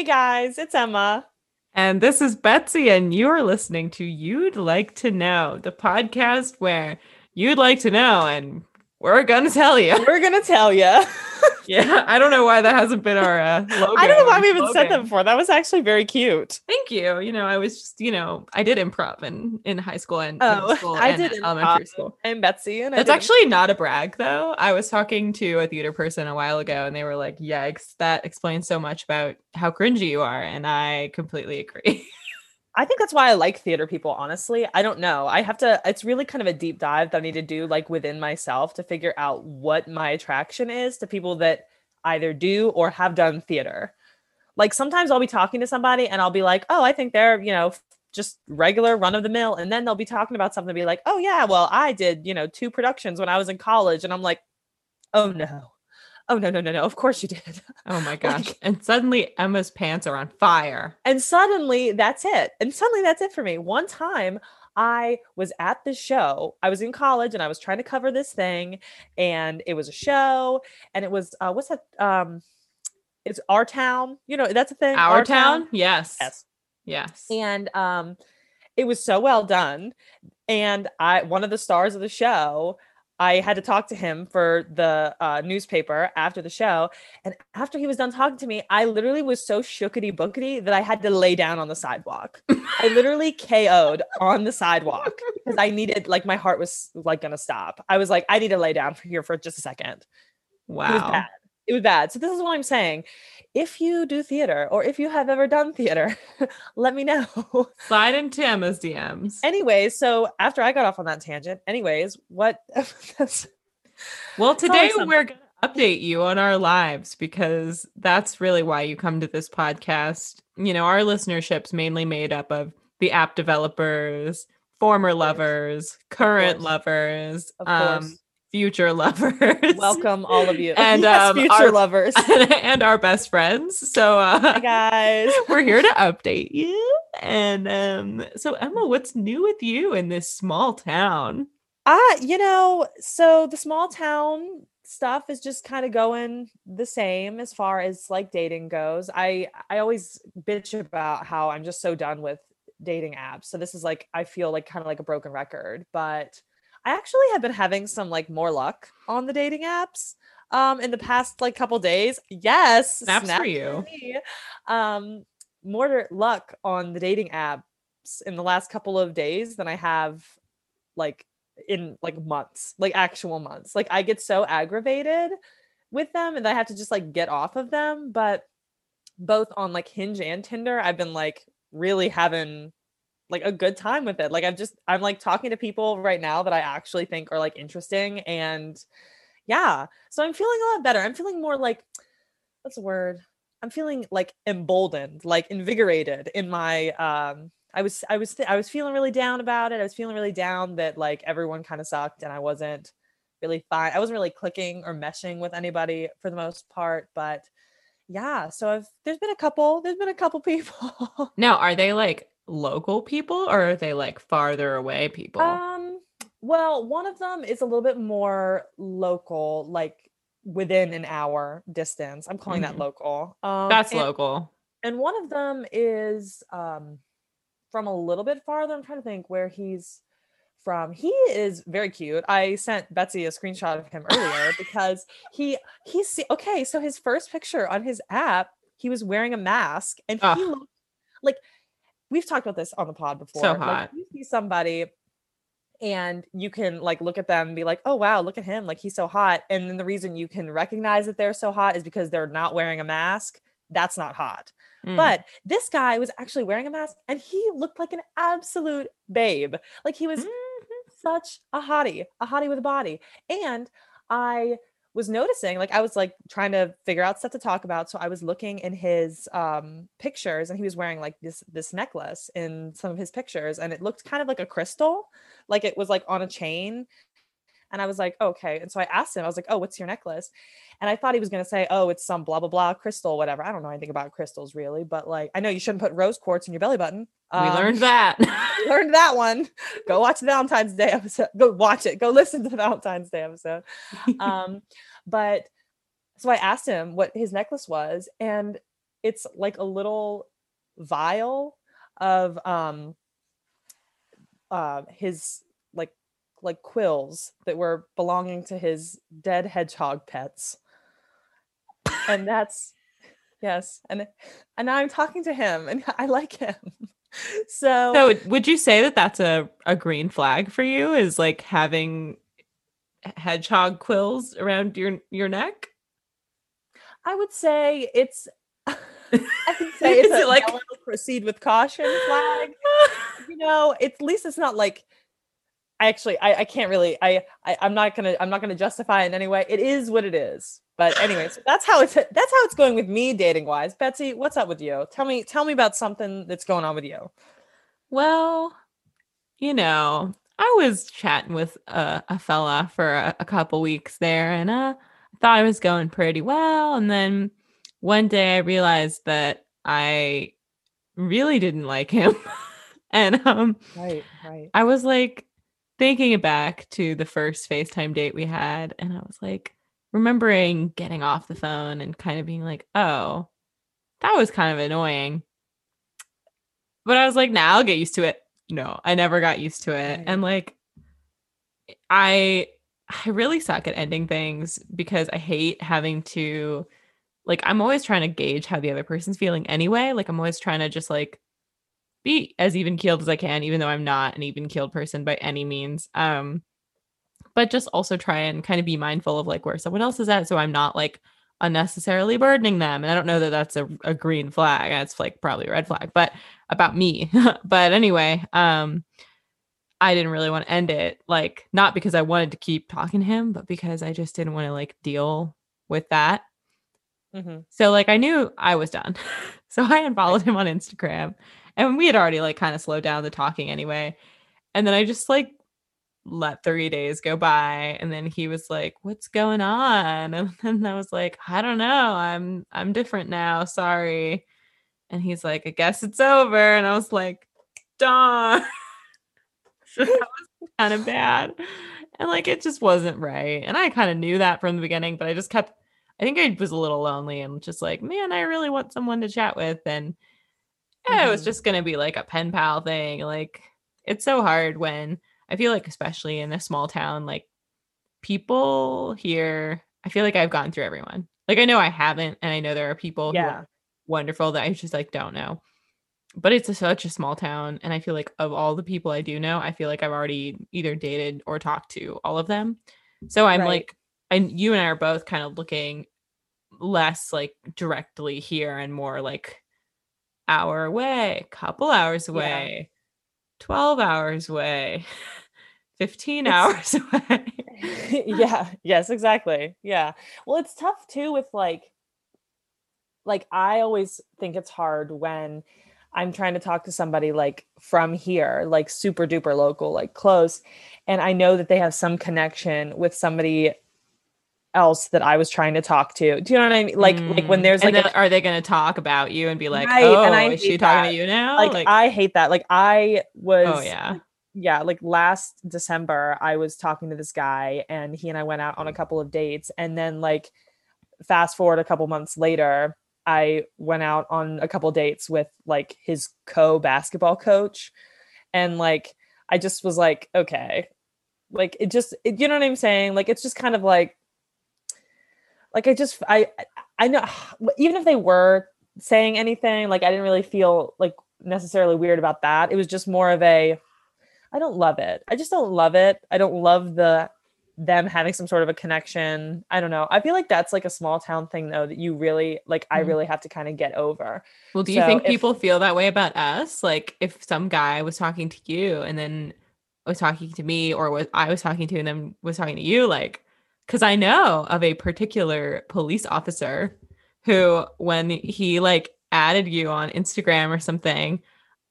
Hey guys, it's Emma. And this is Betsy, and you're listening to You'd Like to Know, the podcast where you'd like to know, and we're to tell you. We're to tell you. yeah, I don't know why that hasn't been our uh, logo. I don't know why we even said that before. That was actually very cute. Thank you. You know, I was just, you know, I did improv in in high school and oh, school I did elementary school. I'm Betsy, and it's actually not a brag though. I was talking to a theater person a while ago, and they were like, "Yikes, that explains so much about how cringy you are," and I completely agree. I think that's why I like theater people, honestly. I don't know. I have to, it's really kind of a deep dive that I need to do like within myself to figure out what my attraction is to people that either do or have done theater. Like sometimes I'll be talking to somebody and I'll be like, oh, I think they're, you know, just regular run of the mill. And then they'll be talking about something, and be like, oh, yeah, well, I did, you know, two productions when I was in college. And I'm like, oh no oh no no no no. Of course you did. Oh my gosh. Like, and suddenly emma's pants are on fire. And suddenly that's it. And suddenly that's it for me. One time i was at the show. I was in college and i was trying to cover this thing and it was a show and it was uh what's that um it's our town. You know that's a thing our, our town? town? Yes. Yes. Yes. And um it was so well done. And i one of the stars of the show I had to talk to him for the uh, newspaper after the show. And after he was done talking to me, I literally was so shookity bookity that I had to lay down on the sidewalk. I literally KO'd on the sidewalk because I needed, like, my heart was like gonna stop. I was like, I need to lay down for here for just a second. Wow. It was bad. It was bad. So this is what I'm saying if you do theater or if you have ever done theater, let me know. Slide into Emma's DMs. Anyways, so after I got off on that tangent, anyways, what? well, today we're going to update you on our lives because that's really why you come to this podcast. You know, our listenership's mainly made up of the app developers, former lovers, current lovers, um, future lovers. Welcome all of you. And yes, um, future our, lovers. And our best friends. So uh Hi guys. We're here to update you. And um so Emma, what's new with you in this small town? Uh, you know, so the small town stuff is just kind of going the same as far as like dating goes. I I always bitch about how I'm just so done with dating apps. So this is like I feel like kind of like a broken record, but I actually have been having some like more luck on the dating apps um in the past like couple days. Yes, snaps snap for you. Um more luck on the dating apps in the last couple of days than I have like in like months, like actual months. Like I get so aggravated with them and I have to just like get off of them, but both on like Hinge and Tinder, I've been like really having like a good time with it. Like I'm just I'm like talking to people right now that I actually think are like interesting and yeah. So I'm feeling a lot better. I'm feeling more like what's the word? I'm feeling like emboldened, like invigorated in my um I was I was th- I was feeling really down about it. I was feeling really down that like everyone kind of sucked and I wasn't really fine. I wasn't really clicking or meshing with anybody for the most part, but yeah, so I've there's been a couple there's been a couple people. now, are they like local people or are they like farther away people? Um well, one of them is a little bit more local, like within an hour distance. I'm calling mm-hmm. that local. Um That's and, local. And one of them is um from a little bit farther. I'm trying to think where he's from. He is very cute. I sent Betsy a screenshot of him earlier because he he's okay. So his first picture on his app, he was wearing a mask and he looked like we've talked about this on the pod before. So hot. Like, you see somebody and you can like look at them and be like, oh wow, look at him, like he's so hot. And then the reason you can recognize that they're so hot is because they're not wearing a mask. That's not hot. Mm. But this guy was actually wearing a mask and he looked like an absolute babe. Like he was mm-hmm. such a hottie, a hottie with a body. And I was noticing like i was like trying to figure out stuff to talk about so i was looking in his um pictures and he was wearing like this this necklace in some of his pictures and it looked kind of like a crystal like it was like on a chain and I was like, okay. And so I asked him, I was like, oh, what's your necklace? And I thought he was going to say, oh, it's some blah, blah, blah crystal, whatever. I don't know anything about crystals really, but like, I know you shouldn't put rose quartz in your belly button. Um, we learned that. learned that one. Go watch the Valentine's Day episode. Go watch it. Go listen to the Valentine's Day episode. Um, but so I asked him what his necklace was. And it's like a little vial of um uh his like quills that were belonging to his dead hedgehog pets. And that's yes and and now i'm talking to him and i like him. So so would you say that that's a, a green flag for you is like having hedgehog quills around your your neck? I would say it's i would say it's it like proceed with caution flag. You know it's, at least it's not like I actually I, I can't really I, I I'm not gonna I'm not gonna justify it in any way. It is what it is. But anyway, so that's how it's that's how it's going with me dating wise. Betsy, what's up with you? Tell me tell me about something that's going on with you. Well, you know, I was chatting with a, a fella for a, a couple weeks there, and uh, I thought I was going pretty well. And then one day I realized that I really didn't like him. and um right, right. I was like thinking it back to the first FaceTime date we had, and I was like, remembering getting off the phone and kind of being like, oh, that was kind of annoying. But I was like, now nah, I'll get used to it. No, I never got used to it. Right. And like I I really suck at ending things because I hate having to like I'm always trying to gauge how the other person's feeling anyway. Like I'm always trying to just like be as even keeled as I can, even though I'm not an even keeled person by any means. Um, but just also try and kind of be mindful of like where someone else is at so i'm not like unnecessarily burdening them and i don't know that that's a, a green flag that's like probably a red flag but about me but anyway um i didn't really want to end it like not because i wanted to keep talking to him but because i just didn't want to like deal with that mm-hmm. so like i knew i was done so i unfollowed him on instagram and we had already like kind of slowed down the talking anyway. And then i just like let three days go by and then he was like what's going on? And then i was like i don't know. I'm i'm different now. Sorry. And he's like i guess it's over. And i was like darn. That was kind of bad. And like it just wasn't right. And i kind of knew that from the beginning but i just kept i think i was a little lonely and just like man i really want someone to chat with. And mm-hmm. it was mm-hmm. just gonna be like a pen pal thing like it's so hard when I feel like especially in a small town, like people here, I feel like I've gone through everyone. Like I know I haven't, and I know there are people yeah. wonderful that I just like don't know. But it's a, such a small town, and I feel like of all the people I do know, I feel like I've already either dated or talked to all of them. So I'm right. like, and you and I are both kind of looking less like directly here and more like hour away, couple hours away, yeah. 12 hours away. 15 it's, hours away. yeah, yes, exactly. Yeah. Well, it's tough too with like like I always think it's hard when I'm trying to talk to somebody like from here, like super duper local, like close, and I know that they have some connection with somebody else that I was trying to talk to. Do you know what I mean? Like, mm. like when mm. there's like, a, are they going to talk about you and be like, right, oh, and I is she that. talking to you now? Like, like, I hate that. Like, I was, oh yeah, yeah, like last December, I was talking to this guy and he and I went out on a couple of dates. And then, like, fast forward a couple months later, I went out on a couple dates with like his co basketball coach. And like, I just was like, okay, like, it just, it, you know what I'm saying? Like, it's just kind of like, like, I just, I, I know, even if they were saying anything, like, I didn't really feel like necessarily weird about that. It was just more of a, I don't love it. I just don't love it. I don't love the them having some sort of a connection. I don't know. I feel like that's like a small town thing though that you really like I mm-hmm. really have to kind of get over. Well, do you so think if, people feel that way about us? Like if some guy was talking to you and then was talking to me or was I was talking to and then was talking to you like cuz I know of a particular police officer who when he like added you on Instagram or something,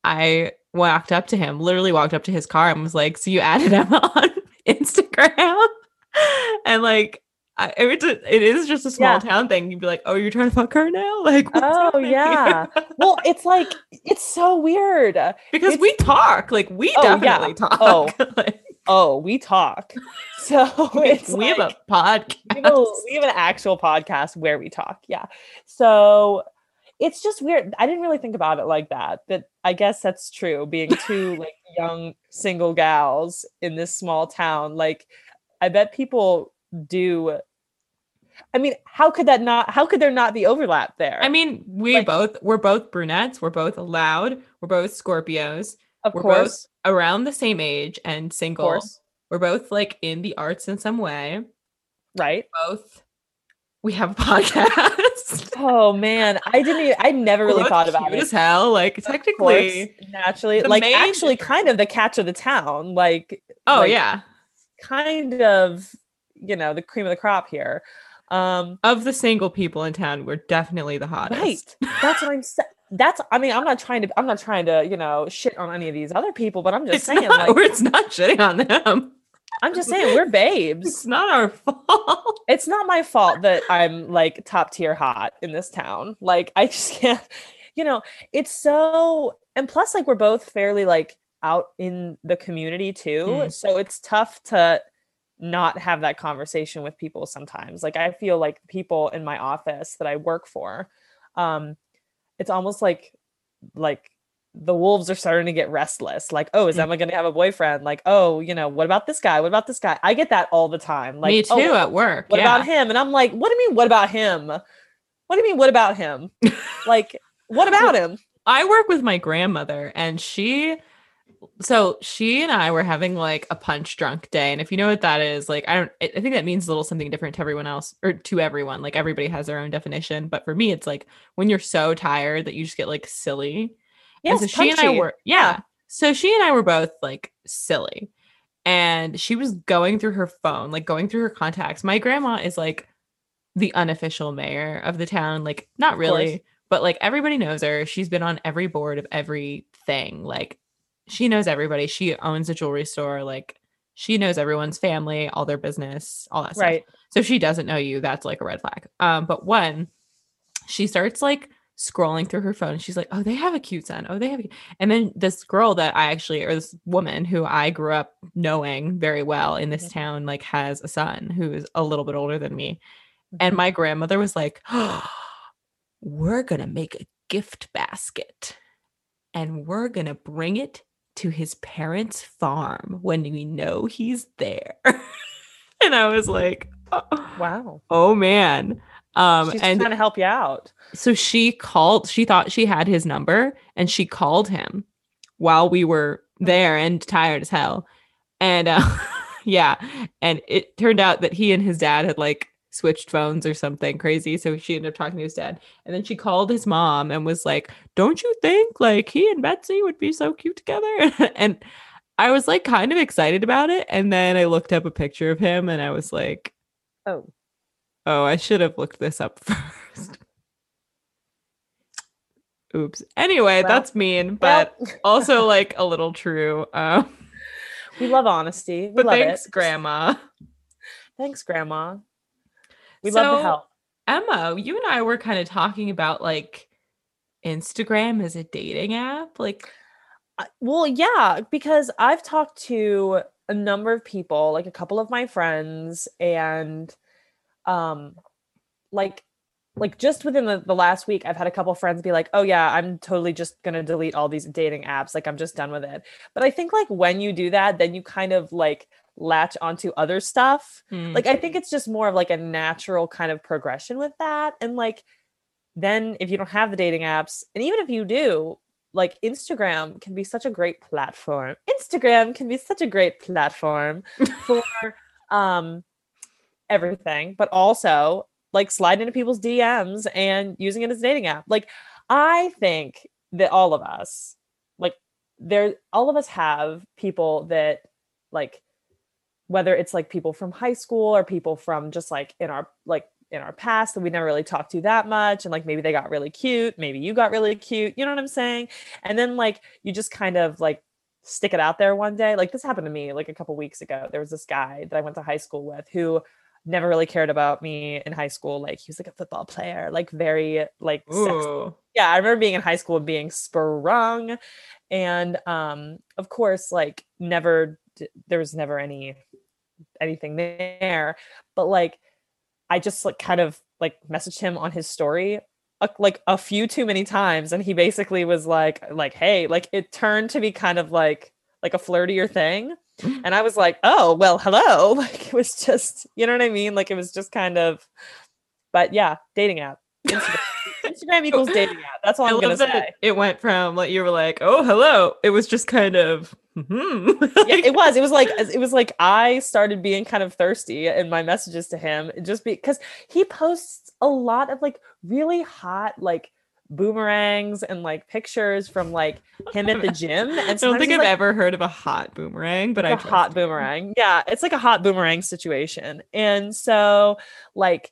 I walked up to him, literally walked up to his car and was like, So you added him on Instagram? and like, I, it, it is just a small yeah. town thing. You'd be like, "Oh, you're trying to fuck her now?" Like, oh yeah. well, it's like it's so weird because it's, we talk. Like, we oh, definitely yeah. talk. Oh, like, oh, we talk. So it's we like, have a podcast. We have, a, we have an actual podcast where we talk. Yeah. So it's just weird. I didn't really think about it like that, but I guess that's true. Being two like young single gals in this small town, like I bet people do. I mean, how could that not? How could there not be overlap there? I mean, we like, both we're both brunettes. We're both loud. We're both Scorpios. Of we're course, around the same age and single. We're both like in the arts in some way. Right. Both. We have a podcast. oh man, I didn't. Even, I never really thought about it. As hell, like technically, course, naturally, like actually, kind of the catch of the town. Like, oh like, yeah, kind of, you know, the cream of the crop here. Um, of the single people in town, we're definitely the hottest. Right. That's what I'm saying. That's. I mean, I'm not trying to. I'm not trying to, you know, shit on any of these other people, but I'm just it's saying, not, like, it's not shitting on them. I'm just saying we're babes. It's not our fault. It's not my fault that I'm like top tier hot in this town. Like I just can't, you know, it's so and plus like we're both fairly like out in the community too. Mm. So it's tough to not have that conversation with people sometimes. Like I feel like people in my office that I work for, um, it's almost like like the wolves are starting to get restless. Like, oh, is mm. Emma going to have a boyfriend? Like, oh, you know, what about this guy? What about this guy? I get that all the time. Like, me too oh, at work. What yeah. about him? And I'm like, what do you mean? What about him? What do you mean? What about him? like, what about him? I work with my grandmother, and she so she and I were having like a punch drunk day. And if you know what that is, like I don't I think that means a little something different to everyone else or to everyone. Like everybody has their own definition. But for me, it's like when you're so tired that you just get like silly. Yes, and so she and I were yeah. So she and I were both like silly. And she was going through her phone, like going through her contacts. My grandma is like the unofficial mayor of the town. Like, not really, but like everybody knows her. She's been on every board of everything. Like she knows everybody. She owns a jewelry store. Like she knows everyone's family, all their business, all that stuff. Right. So if she doesn't know you, that's like a red flag. Um, but when she starts like scrolling through her phone, she's like, "Oh, they have a cute son. Oh, they have." A-. And then this girl that I actually, or this woman who I grew up knowing very well in this mm-hmm. town, like has a son who is a little bit older than me. Mm-hmm. And my grandmother was like, oh, "We're gonna make a gift basket, and we're gonna bring it to his parents' farm when we know he's there. and I was like, oh, wow. Oh man. Um She's and trying to help you out. So she called, she thought she had his number and she called him while we were there and tired as hell. And uh yeah, and it turned out that he and his dad had like switched phones or something crazy. So she ended up talking to his dad. And then she called his mom and was like, Don't you think like he and Betsy would be so cute together? and I was like kind of excited about it. And then I looked up a picture of him and I was like, Oh, oh, I should have looked this up first. Oops. Anyway, well, that's mean, but well. also like a little true. Um, we love honesty. We but love thanks, it. Grandma. Thanks, Grandma. We so, love the help. Emma, you and I were kind of talking about like Instagram as a dating app. Like, well, yeah, because I've talked to a number of people, like a couple of my friends, and um, like like just within the, the last week i've had a couple friends be like oh yeah i'm totally just gonna delete all these dating apps like i'm just done with it but i think like when you do that then you kind of like latch onto other stuff. Mm. Like I think it's just more of like a natural kind of progression with that. And like then if you don't have the dating apps, and even if you do, like Instagram can be such a great platform. Instagram can be such a great platform for um everything, but also like sliding into people's DMs and using it as a dating app. Like I think that all of us, like there all of us have people that like whether it's like people from high school or people from just like in our like in our past that we never really talked to that much and like maybe they got really cute maybe you got really cute you know what i'm saying? And then like you just kind of like stick it out there one day. Like this happened to me like a couple weeks ago. There was this guy that i went to high school with who never really cared about me in high school. Like he was like a football player like very like yeah i remember being in high school and being sprung. And um of course like never there was never any anything there but like i just like kind of like messaged him on his story a, like a few too many times and he basically was like like hey like it turned to be kind of like like a flirtier thing and i was like oh well hello like it was just you know what i mean? Like it was just kind of but yeah dating app. Instagram, instagram equals dating app. That's all i'm gonna say. it went from like you were like oh hello it was just kind of hmm yeah, it was. It was like it was like I started being kind of thirsty in my messages to him, just because he posts a lot of like really hot like boomerangs and like pictures from like him at the gym. And I don't think I've like, ever heard of a hot boomerang, but I hot boomerang. Yeah, it's like a hot boomerang situation. And so like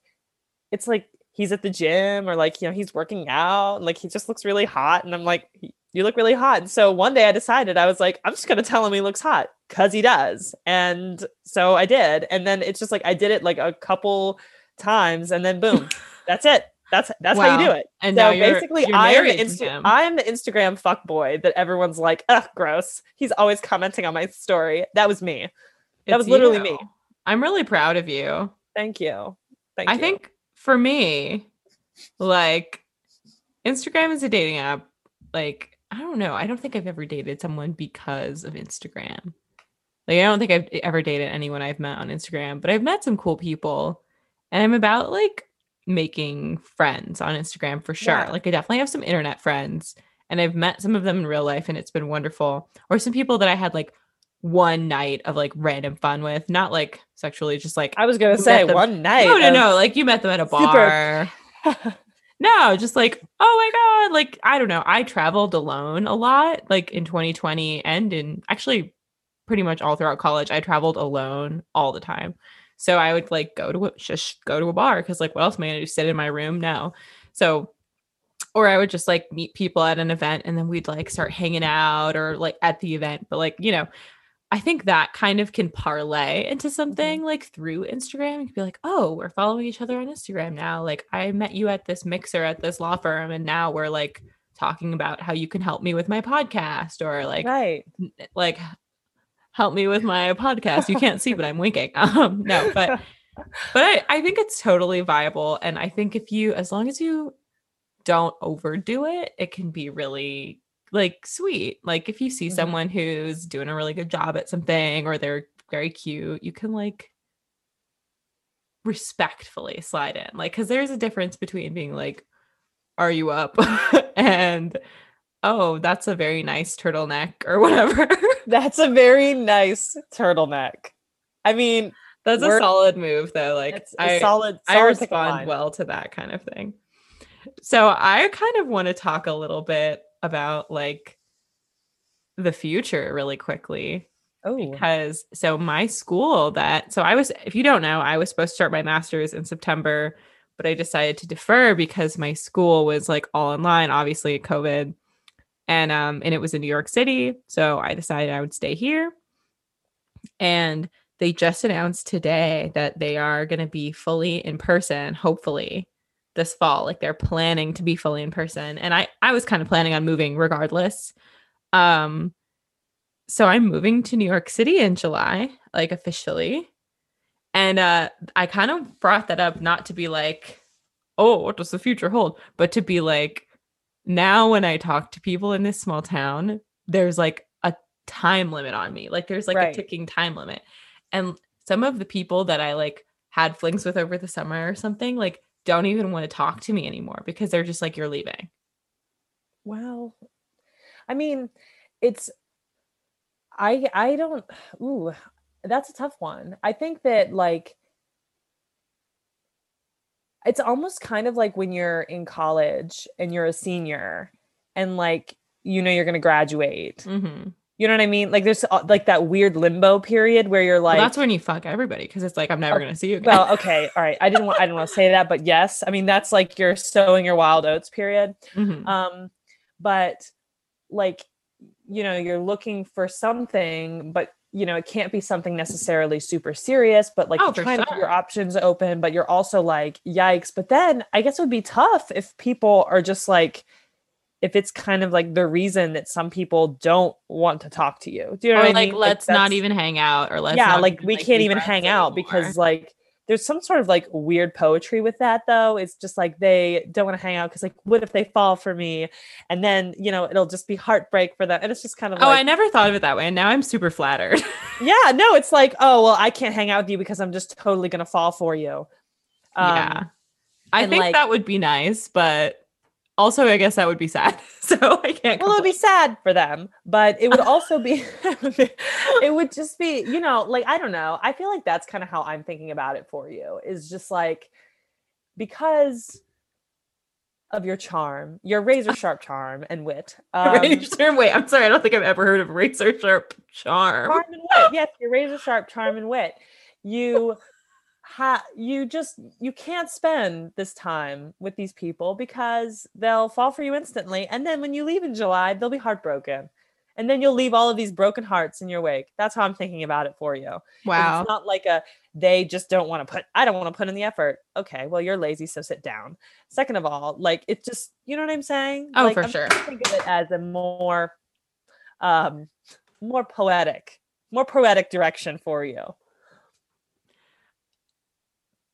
it's like he's at the gym or like you know he's working out and like he just looks really hot and I'm like you look really hot. And so one day I decided I was like, I'm just going to tell him he looks hot because he does. And so I did. And then it's just like I did it like a couple times and then boom, that's it. That's that's wow. how you do it. And so basically, you're I am the Insta- I am the Instagram fuck boy that everyone's like, ugh, gross. He's always commenting on my story. That was me. That it's was literally you. me. I'm really proud of you. Thank you. Thank I you. think for me, like Instagram is a dating app. Like I don't know. I don't think I've ever dated someone because of Instagram. Like I don't think I've ever dated anyone I've met on Instagram, but I've met some cool people and I'm about like making friends on Instagram for sure. Yeah. Like I definitely have some internet friends and I've met some of them in real life and it's been wonderful. Or some people that I had like one night of like random fun with, not like sexually, just like I was gonna say one night. No, no, no. Like you met them at a bar. No, just like, oh my God. Like, I don't know. I traveled alone a lot, like in 2020 and in actually pretty much all throughout college. I traveled alone all the time. So I would like go to a, just go to a bar because like what else am I gonna do? Sit in my room? No. So or I would just like meet people at an event and then we'd like start hanging out or like at the event. But like, you know, I think that kind of can parlay into mm-hmm. something like through Instagram. You can be like, oh, we're following each other on Instagram now. Like, I met you at this mixer at this law firm, and now we're like talking about how you can help me with my podcast or like, right, like help me with my podcast. You can't see, but I'm winking. Um, no, but but I, I think it's totally viable, and I think if you, as long as you don't overdo it, it can be really like sweet. Like if you see mm-hmm. someone who's doing a really good job at something or they're very cute, you can like respectfully slide in. Like cuz there's a difference between being like are you up and oh, that's a very nice turtleneck or whatever. that's a very nice turtleneck. I mean, that's a solid move though. Like I solid, solid I respond well to that kind of thing. So I kind of want to talk a little bit about like the future really quickly. Oh, because so my school that so I was, if you don't know, I was supposed to start my master's in September, but I decided to defer because my school was like all online, obviously COVID, and um, and it was in New York City, so I decided I would stay here. And they just announced today that they are going to be fully in person, hopefully, this fall like they're planning to be fully in person and i i was kind of planning on moving regardless. Um so i'm moving to new york city in july like officially. And uh i kind of brought that up not to be like oh what does the future hold? but to be like now when i talk to people in this small town there's like a time limit on me. Like there's like right. a ticking time limit. And some of the people that i like had flings with over the summer or something like don't even want to talk to me anymore because they're just like, you're leaving. Well, I mean, it's, I, I don't, ooh, that's a tough one. I think that like, it's almost kind of like when you're in college and you're a senior and like, you know, you're going to graduate. Mm-hmm you know what I mean? Like there's uh, like that weird limbo period where you're like well, that's when you fuck everybody because it's like I'm never oh, gonna see you again. Well, okay, all right. I didn't want I didn't want to say that, but yes, I mean that's like you're sowing your wild oats period. Mm-hmm. Um, but like you know you're looking for something, but you know it can't be something necessarily super serious. But like oh, you're trying sure. to keep your options open, but you're also like yikes. But then I guess it would be tough if people are just like if it's kind of like the reason that some people don't want to talk to you. Do you know or what like, I mean? let's like not even hang out or let's yeah, like we like, can't even hang out because like there's some sort of like weird poetry with that though. It's just like they don't want to hang out because like what if they fall for me? And then, you know, it'll just be heartbreak for them. And it's just kind of Oh, like, I never thought of it that way. And now I'm super flattered. yeah, no, it's like, oh well, I can't hang out with you because I'm just totally gonna fall for you. Um, yeah. I think like- that would be nice, but also I guess that would be sad. So I can't well, it would be sad for them, but it would also be, it would just be, you know, like, I don't know. I feel like that's kind of how I'm thinking about it for you is just like, because of your charm, your razor sharp charm and wit. Um, razor. Wait, I'm sorry. I don't think I've ever heard of razor sharp charm. charm and wit. Yes, your razor sharp charm and wit. You ha you just you can't spend this time with these people because they'll fall for you instantly. And then when you leave in July, they'll be heartbroken. And then you'll leave all of these broken hearts in your wake. That's how I'm thinking about it for you. Wow. It's not like a they just don't want to put I don't want to put in the effort. Okay, well you're lazy, so sit down. Second of all, like it just you know what I'm saying? Oh, like, for I'm sure. Think of it as a more um more poetic, more poetic direction for you.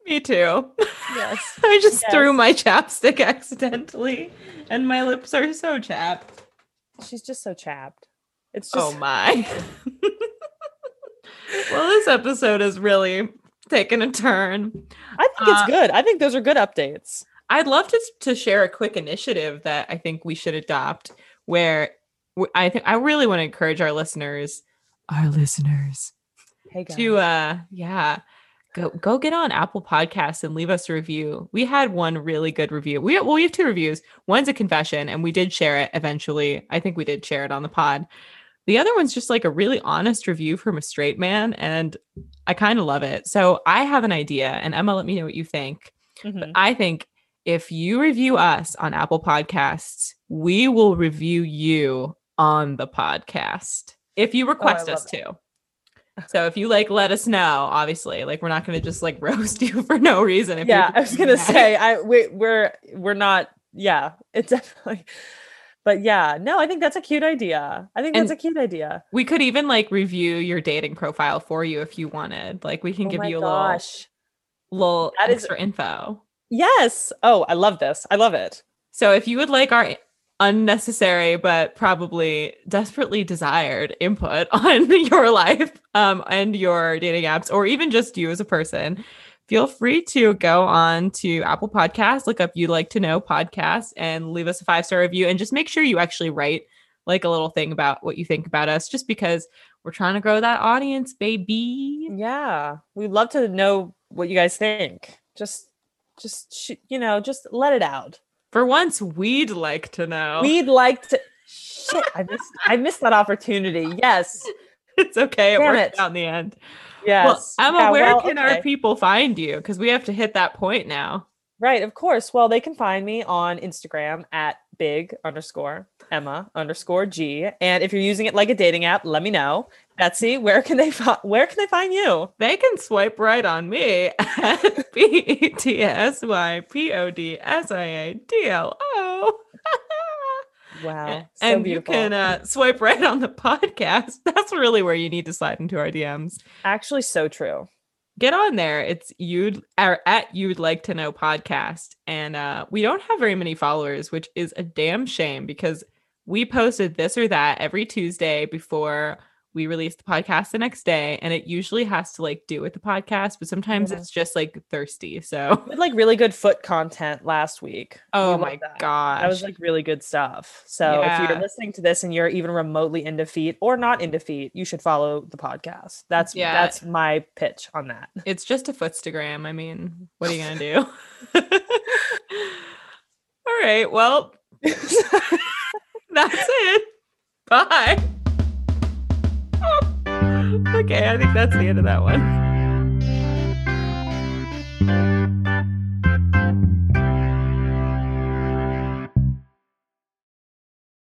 Me too. Yes. I just Yes. threw my chapstick accidentally, and my lips are so chapped. She's just so chapped. It's just oh my. well, this episode has really taken a turn. I think it's uh, good. I think those are good updates. I'd love to to share a quick initiative that I think we should adopt where I think I really want to encourage our listeners, our listeners Hey guys. to uh yeah, go go get on Apple Podcasts and leave us a review. We had one really good review. We well, we have two reviews. One's a confession and we did share it eventually. I think we did share it on the pod. The other one's just like a really honest review from a straight man and I kind of love it. So I have an idea and Emma let me know what you think. Mhm. I think if you review us on Apple Podcasts, we will review you on the podcast if you request love us to. So if you like, let us know. Obviously, like we're not going to just like roast you for no reason. If yeah, I was gonna say I we, we're we're not. Yeah, it's definitely. But yeah, no, I think that's a cute idea. I think that's a cute idea. we could even like review your dating profile for you if you wanted. Like we can oh give you a gosh. little little That is- extra info. Yes. Oh, I love this. I love it. So if you would like our unnecessary but probably desperately desired input on your life um, and your dating apps, or even just you as a person, feel free to go on to Apple Podcasts, look up You'd Like to Know podcast, and leave us a five star review. And just make sure you actually write like a little thing about what you think about us, just because we're trying to grow that audience, baby. Yeah, we'd love to know what you guys think. Just, just you know, just let it out. For once, we'd like to know. We'd like to. Shit, I missed. I missed that opportunity. Yes. it's okay. It Damn worked it. out in the end. Yes. Well, Emma, Yeah, where well, can okay. our people find you? Because we have to hit that point now. Right, of course. Well, they can find me on Instagram at big underscore Emma underscore G. And if you're using it like a dating app, let me know. Betsy, where can they fi- where can they find you? They can swipe right on me at B E T S Y P O D S I A D L O. Wow, so and you can uh, swipe right on the podcast. That's really where you need to slide into our DMs. Actually, so true. Get on there. It's you'd or at you'd like to know podcast, and uh, we don't have very many followers, which is a damn shame because we posted this or that every Tuesday before we release the podcast the next day, and it usually has to like do with the podcast, but sometimes Yeah. it's just like thirsty. So, We had like really good foot content last week. oh We my love that. gosh, That was like really good stuff. So if you're listening to this and you're even remotely into feet or not into feet, you should follow the podcast. That's Yeah. that's my pitch on that. it's just a footstagram. I mean, what are you gonna do? All right, well, that's it. Bye. Okay, I think that's the end of that one.